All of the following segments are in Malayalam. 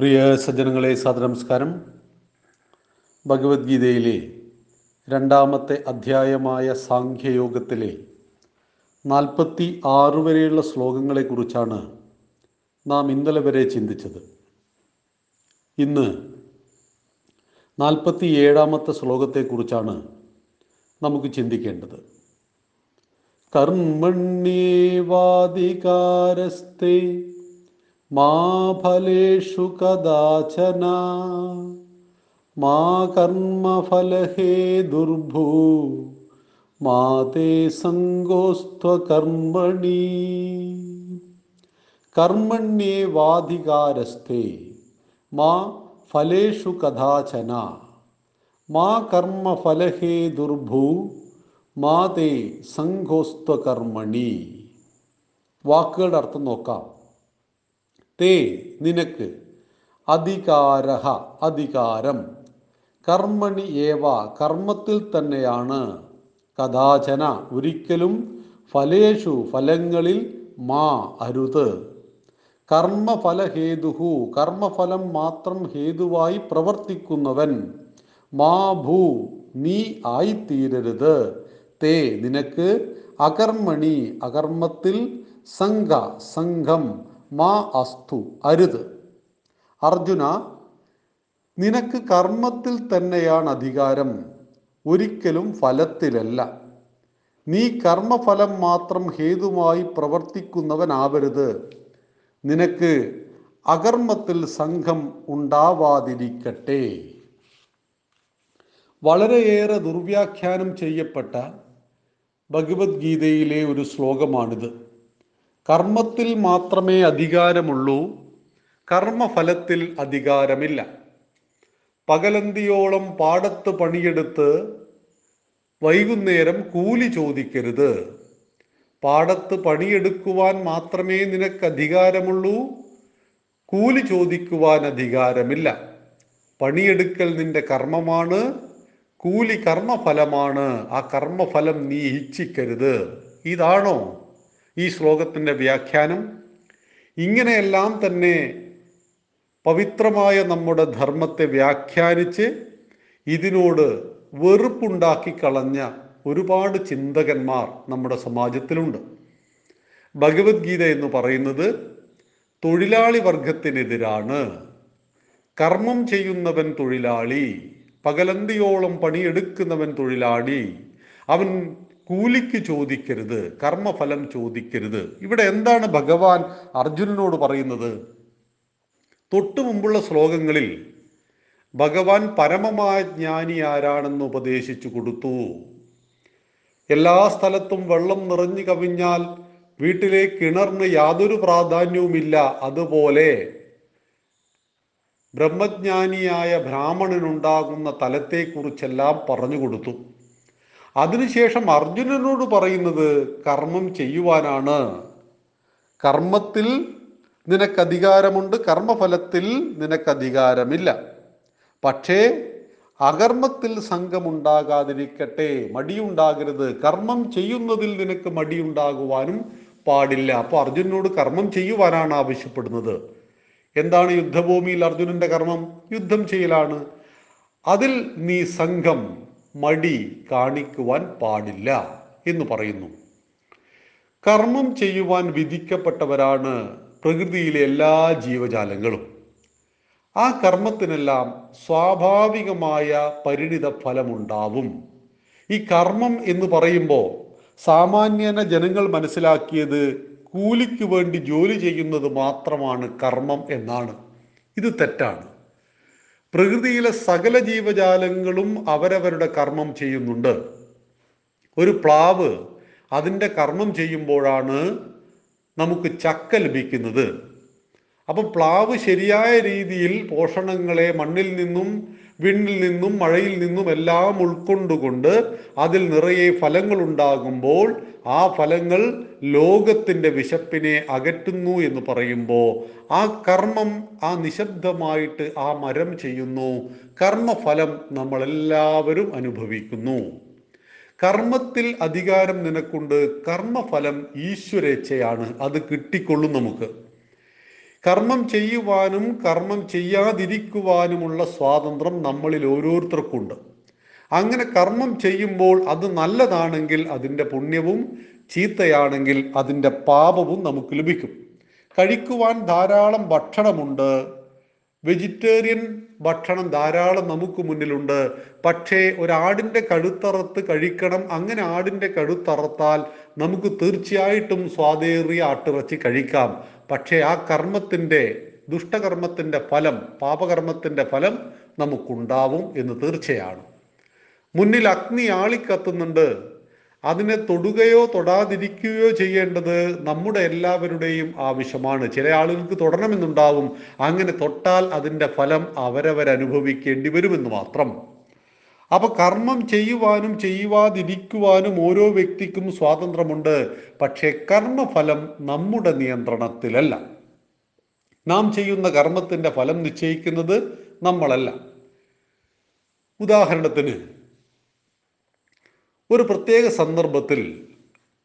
പ്രിയ സജ്ജനങ്ങളെ സദനമസ്കാരം ഭഗവത്ഗീതയിലെ രണ്ടാമത്തെ അധ്യായമായ സാഖ്യയോഗത്തിലെ നാൽപ്പത്തി ആറ് വരെയുള്ള ശ്ലോകങ്ങളെക്കുറിച്ചാണ് നാം ഇന്നലെ വരെ ചിന്തിച്ചത്. ഇന്ന് നാൽപ്പത്തി ഏഴാമത്തെ ശ്ലോകത്തെക്കുറിച്ചാണ് നമുക്ക് ചിന്തിക്കേണ്ടത്. കർമ്മണ്യേവാധികാരസ്തേ മാ ഫലേഷു കദാചന മാ കർമ്മഫലഹേ ദുർഭൂ മാ തേ സങ്കോസ്ത്വകർമ്മണി. കർമ്മണ്യേവാധികാരസ്തേ മാ ഫലേഷു കഥാചന മാ കർമ്മഫലഹേ ദുർഭൂ മാ തേ സംഘോസ്ത്വകർമ്മണി വാക്കുകളുടെ അർത്ഥം നോക്കാം. തേ നിനക്ക്. അധികാര അധികാരം. കർമ്മണി ഏവ കർമ്മത്തിൽ തന്നെയാണ്. കഥാചന ഒരിക്കലും ഫലേഷു ഫലങ്ങളിൽ മാ അരുത്. കർമ്മഫലഹേതുഹു കർമ്മഫലം മാത്രം ഹേതുവായി പ്രവർത്തിക്കുന്നവൻ. മാ ഭൂ നീ ആയിത്തീരരുത്. തേ നിനക്ക് അകർമ്മണി അകർമ്മത്തിൽ സംഘ സംഘം. മാ അസ്തു അരുത്. അർജുന നിനക്ക് കർമ്മത്തിൽ തന്നെയാണ് അധികാരം. ഒരിക്കലും ഫലത്തിലല്ല. നീ കർമ്മഫലം മാത്രം ഹേതുമായി പ്രവർത്തിക്കുന്നവനാവരുത്. നിനക്ക് അകർമ്മത്തിൽ സംഘം ഉണ്ടാവാതിരിക്കട്ടെ. വളരെയേറെ ദുർവ്യാഖ്യാനം ചെയ്യപ്പെട്ട ഭഗവത്ഗീതയിലെ ഒരു ശ്ലോകമാണിത്. കർമ്മത്തിൽ മാത്രമേ അധികാരമുള്ളൂ കർമ്മഫലത്തിൽ അധികാരമില്ല. പകലന്തിയോളം പാടത്ത് പണിയെടുത്ത് വൈകുന്നേരം കൂലി ചോദിക്കരുത്. പാടത്ത് പണിയെടുക്കുവാൻ മാത്രമേ നിനക്ക് അധികാരമുള്ളൂ കൂലി ചോദിക്കുവാൻ അധികാരമില്ല. പണിയെടുക്കൽ നിന്റെ കർമ്മമാണ് കൂലി കർമ്മഫലമാണ്. ആ കർമ്മഫലം നീ ഇച്ഛിക്കരുത്. ഇതാണോ? ഈ ശ്ലോകത്തിന്റെ വ്യാഖ്യാനം. ഇങ്ങനെയെല്ലാം തന്നെ പവിത്രമായ നമ്മുടെ ധർമ്മത്തെ വ്യാഖ്യാനിച്ച് ഇതിനോട് വെറുപ്പുണ്ടാക്കി കളഞ്ഞ ഒരുപാട് ചിന്തകന്മാർ നമ്മുടെ സമാജത്തിലുണ്ട്. ഭഗവത്ഗീത എന്ന് പറയുന്നത് തൊഴിലാളി വർഗത്തിനെതിരാണ്. കർമ്മം ചെയ്യുന്നവൻ തൊഴിലാളി പകലന്തിയോളം പണിയെടുക്കുന്നവൻ തൊഴിലാളി അവൻ കൂലിക്ക് ചോദിക്കരുത് കർമ്മഫലം ചോദിക്കരുത്. ഇവിടെ എന്താണ് ഭഗവാൻ അർജുനനോട് പറയുന്നത്? തൊട്ടു മുമ്പുള്ള ശ്ലോകങ്ങളിൽ ഭഗവാൻ പരമമായ ജ്ഞാനി ആരാണെന്ന് ഉപദേശിച്ചു കൊടുത്തു. എല്ലാ സ്ഥലത്തും വെള്ളം നിറഞ്ഞു കവിഞ്ഞാൽ വീട്ടിലെ കിണറിന് യാതൊരു പ്രാധാന്യവുമില്ല. അതുപോലെ ബ്രഹ്മജ്ഞാനിയായ ബ്രാഹ്മണനുണ്ടാകുന്ന തലത്തെക്കുറിച്ചെല്ലാം പറഞ്ഞു കൊടുത്തു. അതിനുശേഷം അർജുനനോട് പറയുന്നത് കർമ്മം ചെയ്യുവാനാണ്. കർമ്മത്തിൽ നിനക്ക് അധികാരമുണ്ട് കർമ്മഫലത്തിൽ നിനക്ക് അധികാരമില്ല പക്ഷേ അകർമ്മത്തിൽ സംഘമുണ്ടാകാതിരിക്കട്ടെ മടിയുണ്ടാകരുത്. കർമ്മം ചെയ്യുന്നതിൽ നിനക്ക് മടിയുണ്ടാകുവാനും പാടില്ല. അപ്പോൾ അർജുനോട് കർമ്മം ചെയ്യുവാനാണ് ആവശ്യപ്പെടുന്നത്. എന്താണ് യുദ്ധഭൂമിയിൽ അർജുനന്റെ കർമ്മം? യുദ്ധം ചെയ്യലാണ്. അതിൽ നീ സംഘം മടി കാണിക്കുവാൻ പാടില്ല എന്ന് പറയുന്നു. കർമ്മം ചെയ്യുവാൻ വിധിക്കപ്പെട്ടവരാണ് പ്രകൃതിയിലെ എല്ലാ ജീവജാലങ്ങളും. ആ കർമ്മത്തിനെല്ലാം സ്വാഭാവികമായ പരിണിത ഫലമുണ്ടാവും. ഈ കർമ്മം എന്ന് പറയുമ്പോൾ സാമാന്യന ജനങ്ങൾ മനസ്സിലാക്കിയത് കൂലിക്ക് വേണ്ടി ജോലി ചെയ്യുന്നത് മാത്രമാണ് കർമ്മം എന്നാണ്. ഇത് തെറ്റാണ്. പ്രകൃതിയിലെ സകല ജീവജാലങ്ങളും അവരവരുടെ കർമ്മം ചെയ്യുന്നുണ്ട്. ഒരു പ്ലാവ് അതിന്റെ കർമ്മം ചെയ്യുമ്പോഴാണ് നമുക്ക് ചക്ക ലഭിക്കുന്നത്. അപ്പം പ്ലാവ് ശരിയായ രീതിയിൽ പോഷണങ്ങളെ മണ്ണിൽ നിന്നും വിണ്ണിൽ നിന്നും മഴയിൽ നിന്നും എല്ലാം ഉൾക്കൊണ്ടുകൊണ്ട് അതിൽ നിറയെ ഫലങ്ങൾ ഉണ്ടാകുമ്പോൾ ആ ഫലങ്ങൾ ലോകത്തിന്റെ വിശപ്പിനെ അകറ്റുന്നു എന്ന് പറയുമ്പോൾ ആ കർമ്മം ആ നിശബ്ദമായിട്ട് ആ മരം ചെയ്യുന്നു. കർമ്മഫലം നമ്മളെല്ലാവരും അനുഭവിക്കുന്നു. കർമ്മത്തിൽ അധികാരം നിനക്കുണ്ട്. കർമ്മഫലം ഈശ്വരേച്ഛയാണ്. അത് കിട്ടിക്കൊള്ളും നമുക്ക്. കർമ്മം ചെയ്യുവാനും കർമ്മം ചെയ്യാതിരിക്കുവാനുമുള്ള സ്വാതന്ത്ര്യം നമ്മളിൽ ഓരോരുത്തർക്കുണ്ട്. അങ്ങനെ കർമ്മം ചെയ്യുമ്പോൾ അത് നല്ലതാണെങ്കിൽ അതിന്റെ പുണ്യവും ചീത്തയാണെങ്കിൽ അതിന്റെ പാപവും നമുക്ക് ലഭിക്കും. കഴിക്കുവാൻ ധാരാളം ഭക്ഷണമുണ്ട്. വെജിറ്റേറിയൻ ഭക്ഷണം ധാരാളം നമുക്ക് മുന്നിലുണ്ട്. പക്ഷേ ഒരാടിന്റെ കഴുത്തറത്ത് കഴിക്കണം. അങ്ങനെ ആടിന്റെ കഴുത്തറത്താൽ നമുക്ക് തീർച്ചയായിട്ടും സ്വാതേറിയ ആട്ടിറച്ചി കഴിക്കാം. പക്ഷേ ആ കർമ്മത്തിന്റെ ദുഷ്ടകർമ്മത്തിന്റെ ഫലം പാപകർമ്മത്തിന്റെ ഫലം നമുക്കുണ്ടാവും എന്ന് തീർച്ചയാണ്. മുന്നിൽ അഗ്നി ആളിക്കത്തുന്നുണ്ട് അതിനെ തൊടുകയോ തൊടാതിരിക്കുകയോ ചെയ്യേണ്ടത് നമ്മുടെ എല്ലാവരുടെയും ആവശ്യമാണ്. ചില ആളുകൾക്ക് തൊടണമെന്നുണ്ടാവും. അങ്ങനെ തൊട്ടാൽ അതിന്റെ ഫലം അവരവരനുഭവിക്കേണ്ടി വരുമെന്ന് മാത്രം. അപ്പൊ കർമ്മം ചെയ്യുവാനും ചെയ്യുവാതിരിക്കുവാനും ഓരോ വ്യക്തിക്കും സ്വാതന്ത്ര്യമുണ്ട്. പക്ഷേ കർമ്മഫലം നമ്മുടെ നിയന്ത്രണത്തിലല്ല. നാം ചെയ്യുന്ന കർമ്മത്തിന്റെ ഫലം നിശ്ചയിക്കുന്നത് നമ്മളല്ല. ഉദാഹരണത്തിന് ഒരു പ്രത്യേക സന്ദർഭത്തിൽ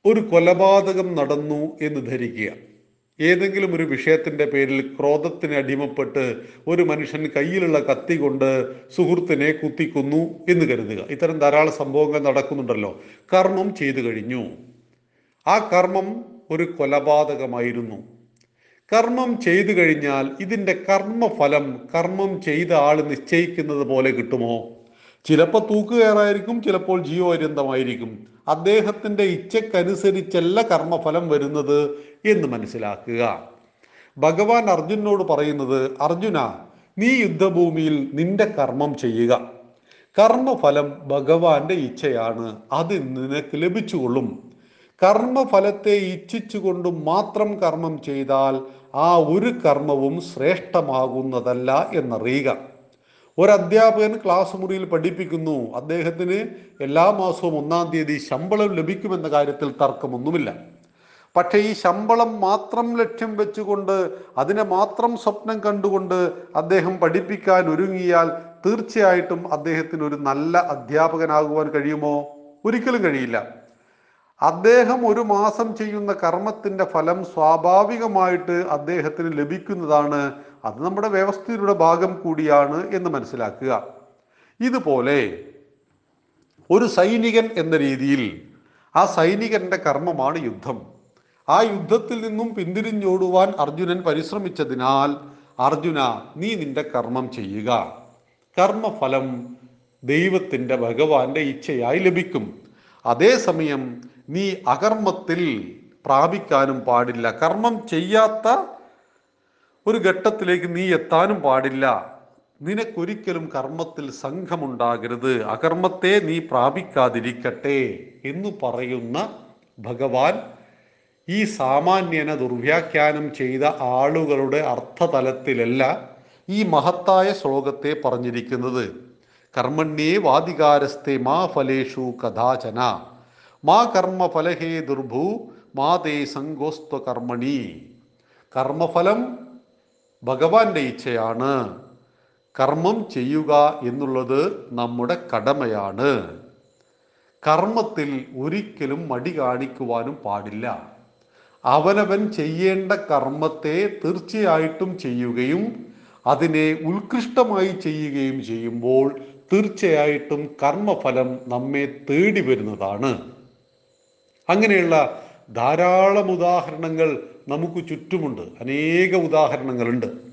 ഒരു കൊലപാതകം നടന്നു എന്ന് ധരിക്കുക. ഏതെങ്കിലും ഒരു വിഷയത്തിന്റെ പേരിൽ ക്രോധത്തിന് അടിമപ്പെട്ട് ഒരു മനുഷ്യൻ കയ്യിലുള്ള കത്തി കൊണ്ട് സുഹൃത്തിനെ കുത്തിക്കുന്നു എന്ന് കരുതുക. ഇത്തരം ധാരാളം സംഭവങ്ങൾ നടക്കുന്നുണ്ടല്ലോ. കർമ്മം ചെയ്തു കഴിഞ്ഞു. ആ കർമ്മം ഒരു കൊലപാതകമായിരുന്നു. കർമ്മം ചെയ്തു കഴിഞ്ഞാൽ ഇതിന്റെ കർമ്മഫലം കർമ്മം ചെയ്ത ആൾ നിശ്ചയിക്കുന്നത് പോലെ കിട്ടുമോ? ചിലപ്പോൾ തൂക്കുകയറായിരിക്കും ചിലപ്പോൾ ജീവപര്യന്തമായിരിക്കും അദ്ദേഹത്തിന്റെ ഇച്ഛക്കനുസരിച്ചല്ല കർമ്മഫലം വരുന്നത് എന്ന് മനസ്സിലാക്കുക. ഭഗവാൻ അർജുനോട് പറയുന്നത് അർജുന നീ യുദ്ധഭൂമിയിൽ നിന്റെ കർമ്മം ചെയ്യുക. കർമ്മഫലം ഭഗവാന്റെ ഇച്ഛയാണ് അത് നിനക്ക് ലഭിച്ചുകൊള്ളും. കർമ്മഫലത്തെ ഇച്ഛിച്ചുകൊണ്ട് മാത്രം കർമ്മം ചെയ്താൽ ആ ഒരു കർമ്മവും ശ്രേഷ്ഠമാകുന്നതല്ല എന്നറിയുക. ഒരു അധ്യാപകൻ ക്ലാസ് മുറിയിൽ പഠിപ്പിക്കുന്നു. അദ്ദേഹത്തിന് എല്ലാ മാസവും ഒന്നാം തീയതി ശമ്പളം ലഭിക്കുമെന്ന കാര്യത്തിൽ തർക്കമൊന്നുമില്ല. പക്ഷേ ഈ ശമ്പളം മാത്രം ലക്ഷ്യം വെച്ചുകൊണ്ട് അതിനെ മാത്രം സ്വപ്നം കണ്ടുകൊണ്ട് അദ്ദേഹം പഠിപ്പിക്കാൻ ഒരുങ്ങിയാൽ തീർച്ചയായിട്ടും അദ്ദേഹത്തിന് ഒരു നല്ല അധ്യാപകനാകുവാൻ കഴിയുമോ? ഒരിക്കലും കഴിയില്ല. അദ്ദേഹം ഒരു മാസം ചെയ്യുന്ന കർമ്മത്തിന്റെ ഫലം സ്വാഭാവികമായിട്ട് അദ്ദേഹത്തിന് ലഭിക്കുന്നതാണ് അത് നമ്മുടെ വ്യവസ്ഥയുടെ ഭാഗം കൂടിയാണ് എന്ന് മനസ്സിലാക്കുക. ഇതുപോലെ ഒരു സൈനികൻ എന്ന രീതിയിൽ ആ സൈനികന്റെ കർമ്മമാണ് യുദ്ധം. ആ യുദ്ധത്തിൽ നിന്നും പിന്തിരിഞ്ഞോടുവാൻ അർജുനൻ പരിശ്രമിച്ചതിനാൽ അർജുന നീ നിന്റെ കർമ്മം ചെയ്യുക. കർമ്മഫലം ദൈവത്തിന്റെ ഭഗവാന്റെ ഇച്ഛയായി ലഭിക്കും. അതേസമയം നീ അകർമ്മത്തിൽ പ്രാപിക്കാനും പാടില്ല. കർമ്മം ചെയ്യാത്ത ഒരു ഘട്ടത്തിലേക്ക് നീ എത്താനും പാടില്ല. നിനക്കൊരിക്കലും കർമ്മത്തിൽ സംഘമുണ്ടാകരുത്. അകർമ്മത്തെ നീ പ്രാപിക്കാതിരിക്കട്ടെ എന്ന് പറയുന്ന ഭഗവാൻ ഈ സാമാന്യന ദുർവ്യാഖ്യാനം ചെയ്ത ആളുകളുടെ അർത്ഥതലത്തിലല്ല ഈ മഹത്തായ ശ്ലോകത്തെ പറഞ്ഞിരിക്കുന്നത്. കർമ്മണ്യേ വാദികാരസ്തെ മാ ഫലേഷു കഥാചന. മാ കർമ്മ ഫലഹേ ദുർഭൂ മാതേ സങ്കോസ്ത്വ കർമ്മണി. കർമ്മഫലം ഭഗവാന്റെ ഇച്ഛയാണ് കർമ്മം ചെയ്യുക എന്നുള്ളത് നമ്മുടെ കടമയാണ്. കർമ്മത്തിൽ ഒരിക്കലും മടി കാണിക്കുവാനും പാടില്ല. അവനവൻ ചെയ്യേണ്ട കർമ്മത്തെ തീർച്ചയായിട്ടും ചെയ്യുകയും അതിനെ ഉത്കൃഷ്ടമായി ചെയ്യുകയും ചെയ്യുമ്പോൾ തീർച്ചയായിട്ടും കർമ്മഫലം നമ്മെ തേടി വരുന്നതാണ്. അങ്ങനെയുള്ള ധാരാളം ഉദാഹരണങ്ങൾ നമുക്ക് ചുറ്റുമുണ്ട്. അനേക ഉദാഹരണങ്ങളുണ്ട്.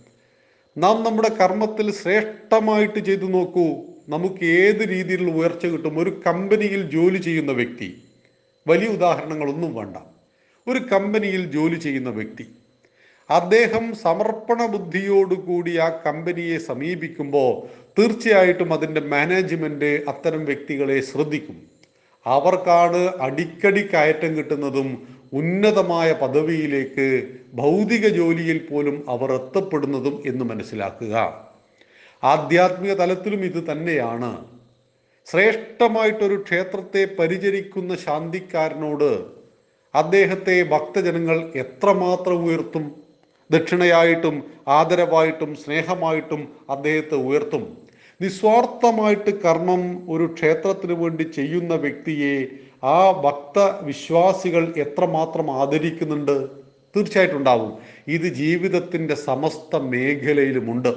നാം നമ്മുടെ കർമ്മത്തിൽ ശ്രേഷ്ഠമായിട്ട് ചെയ്തു നോക്കൂ. നമുക്ക് ഏത് രീതിയിലുള്ള ഉയർച്ച കിട്ടും? ഒരു കമ്പനിയിൽ ജോലി ചെയ്യുന്ന വ്യക്തി. വലിയ ഉദാഹരണങ്ങളൊന്നും വേണ്ട. ഒരു കമ്പനിയിൽ ജോലി ചെയ്യുന്ന വ്യക്തി. അദ്ദേഹം സമർപ്പണ ബുദ്ധിയോടുകൂടി ആ കമ്പനിയെ സമീപിക്കുമ്പോൾ തീർച്ചയായിട്ടും അതിന്റെ മാനേജ്മെന്റ് അത്തരം വ്യക്തികളെ ശ്രദ്ധിക്കും. അവർക്കാണ് അടിക്കടി കയറ്റം കിട്ടുന്നതും ഉന്നതമായ പദവിയിലേക്ക് ഭൗതിക ജോലിയിൽ പോലും അവർ എത്തപ്പെടുന്നതും എന്ന് മനസ്സിലാക്കുക. ആധ്യാത്മിക തലത്തിലും ഇത് തന്നെയാണ്. ശ്രേഷ്ഠമായിട്ടൊരു ക്ഷേത്രത്തെ പരിചരിക്കുന്ന ശാന്തിക്കാരനോട് അദ്ദേഹത്തെ ഭക്തജനങ്ങൾ എത്രമാത്രം ഉയർത്തും? ദക്ഷിണയായിട്ടും ആദരവായിട്ടും സ്നേഹമായിട്ടും അദ്ദേഹത്തെ ഉയർത്തും? നിസ്വാർത്ഥമായിട്ട് കർമ്മം ഒരു ക്ഷേത്രത്തിന് വേണ്ടി ചെയ്യുന്ന വ്യക്തിയെ ആ ഭക്ത വിശ്വാസികൾ എത്രമാത്രം ആദരിക്കുന്നുണ്ട്? തീർച്ചയായിട്ടും ഉണ്ടാവും ഇത് ജീവിതത്തിന്റെ സമസ്ത മേഖലയിലുമുണ്ട്.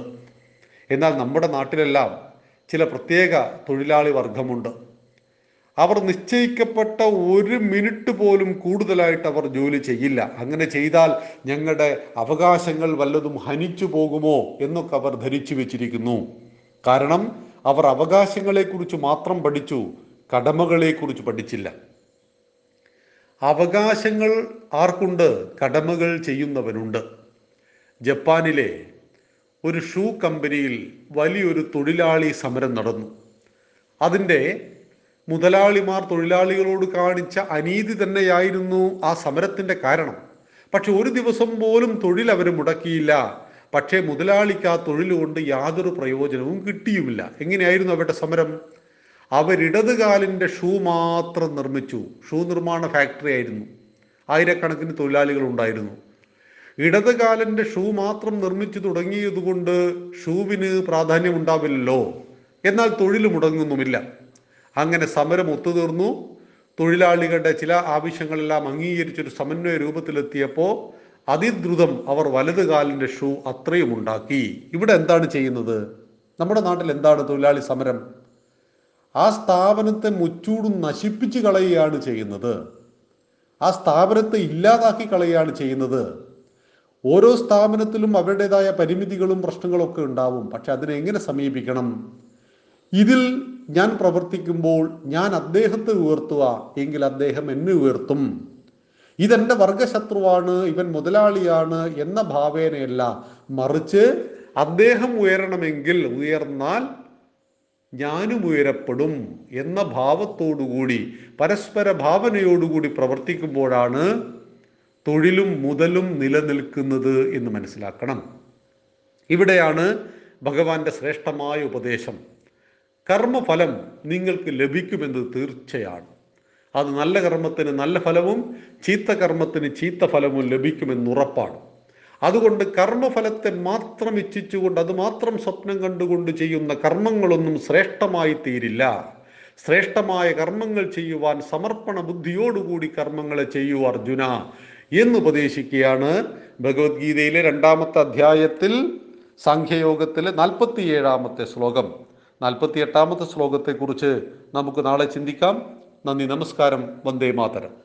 എന്നാൽ നമ്മുടെ നാട്ടിലെല്ലാം ചില പ്രത്യേക തൊഴിലാളി വർഗമുണ്ട്. അവർ നിശ്ചയിക്കപ്പെട്ട ഒരു മിനിറ്റ് പോലും കൂടുതലായിട്ട് അവർ ജോലി ചെയ്യില്ല. അങ്ങനെ ചെയ്താൽ ഞങ്ങളുടെ അവകാശങ്ങൾ വല്ലതും ഹനിച്ചു പോകുമോ എന്നൊക്കെ അവർ ധരിച്ചു വെച്ചിരിക്കുന്നു. കാരണം അവർ അവകാശങ്ങളെക്കുറിച്ച് മാത്രം പഠിച്ചു കടമകളെക്കുറിച്ച് പഠിച്ചില്ല. അവകാശങ്ങൾ ആർക്കുണ്ട്? കടമകൾ ചെയ്യുന്നവനുണ്ട്. ജപ്പാനിലെ ഒരു ഷൂ കമ്പനിയിൽ വലിയൊരു തൊഴിലാളി സമരം നടന്നു. അതിന്റെ മുതലാളിമാർ തൊഴിലാളികളോട് കാണിച്ച അനീതി തന്നെയായിരുന്നു ആ സമരത്തിന്റെ കാരണം. പക്ഷെ ഒരു ദിവസം പോലും തൊഴിൽ അവർ മുടക്കിയില്ല. പക്ഷേ മുതലാളിക്ക് ആ തൊഴിൽ കൊണ്ട് യാതൊരു പ്രയോജനവും കിട്ടിയുമില്ല. എങ്ങനെയായിരുന്നു അവരുടെ സമരം? അവരിടതുകാലിന്റെ ഷൂ മാത്രം നിർമ്മിച്ചു. ഷൂ നിർമ്മാണ ഫാക്ടറി ആയിരുന്നു. ആയിരക്കണക്കിന് തൊഴിലാളികൾ ഉണ്ടായിരുന്നു. ഇടതുകാലിന്റെ ഷൂ മാത്രം നിർമ്മിച്ചു തുടങ്ങിയതുകൊണ്ട് ഷൂവിന് പ്രാധാന്യം ഉണ്ടാവില്ലല്ലോ എന്നാൽ തൊഴിൽ മുടങ്ങുന്നുമില്ല. അങ്ങനെ സമരം ഒത്തുതീർന്നു. തൊഴിലാളികളുടെ ചില ആവശ്യങ്ങളെല്ലാം അംഗീകരിച്ചൊരു സമന്വയ രൂപത്തിലെത്തിയപ്പോൾ അതിദ്രുതം അവർ വലതുകാലിന്റെ ഷൂ അത്രയും ഉണ്ടാക്കി. ഇവിടെ എന്താണ് ചെയ്യുന്നത്? നമ്മുടെ നാട്ടിൽ എന്താണ് തൊഴിലാളി സമരം? ആ സ്ഥാപനത്തെ മുച്ചൂടും നശിപ്പിച്ച് കളയുകയാണ് ചെയ്യുന്നത്. ആ സ്ഥാപനത്തെ ഇല്ലാതാക്കി കളയുകയാണ് ചെയ്യുന്നത്. ഓരോ സ്ഥാപനത്തിലും അവരുടേതായ പരിമിതികളും പ്രശ്നങ്ങളൊക്കെ ഉണ്ടാവും. പക്ഷെ അതിനെ എങ്ങനെ സമീപിക്കണം? ഇതിൽ ഞാൻ പ്രവർത്തിക്കുമ്പോൾ ഞാൻ അദ്ദേഹത്തെ ഉയർത്തുക എങ്കിൽ അദ്ദേഹം എന്നെ ഉയർത്തും. ഇതെന്റെ വർഗശത്രുവാണ് ഇവൻ മുതലാളിയാണ് എന്ന ഭാവേനയല്ല. മറിച്ച് അദ്ദേഹം ഉയരണമെങ്കിൽ ഉയർന്നാൽ ഞാനും ഉയരപ്പെടും എന്ന ഭാവത്തോടുകൂടി പരസ്പര ഭാവനയോടുകൂടി പ്രവർത്തിക്കുമ്പോഴാണ് തൊഴിലും മുതലും നിലനിൽക്കുന്നത് എന്ന് മനസ്സിലാക്കണം. ഇവിടെയാണ് ഭഗവാന്റെ ശ്രേഷ്ഠമായ ഉപദേശം. കർമ്മഫലം നിങ്ങൾക്ക് ലഭിക്കുമെന്നത് തീർച്ചയാണ്. അത് നല്ല കർമ്മത്തിന് നല്ല ഫലവും ചീത്ത കർമ്മത്തിന് ചീത്ത ഫലവും ലഭിക്കുമെന്ന് ഉറപ്പാണ് അതുകൊണ്ട് കർമ്മഫലത്തെ മാത്രം ഇച്ഛിച്ചുകൊണ്ട് അത് മാത്രം സ്വപ്നം കണ്ടുകൊണ്ട് ചെയ്യുന്ന കർമ്മങ്ങളൊന്നും ശ്രേഷ്ഠമായി തീരില്ല. ശ്രേഷ്ഠമായ കർമ്മങ്ങൾ ചെയ്യുവാൻ സമർപ്പണ ബുദ്ധിയോടുകൂടി കർമ്മങ്ങളെ ചെയ്യൂ അർജുന എന്ന് ഉപദേശിക്കുകയാണ് ഭഗവത്ഗീതയിലെ രണ്ടാമത്തെ അധ്യായത്തിൽ സാഖ്യയോഗത്തിലെ നാൽപ്പത്തിയേഴാമത്തെ ശ്ലോകം. നാൽപ്പത്തി എട്ടാമത്തെ ശ്ലോകത്തെക്കുറിച്ച് നമുക്ക് നാളെ ചിന്തിക്കാം. നന്ദി നമസ്കാരം. വന്ദേ മാതരം.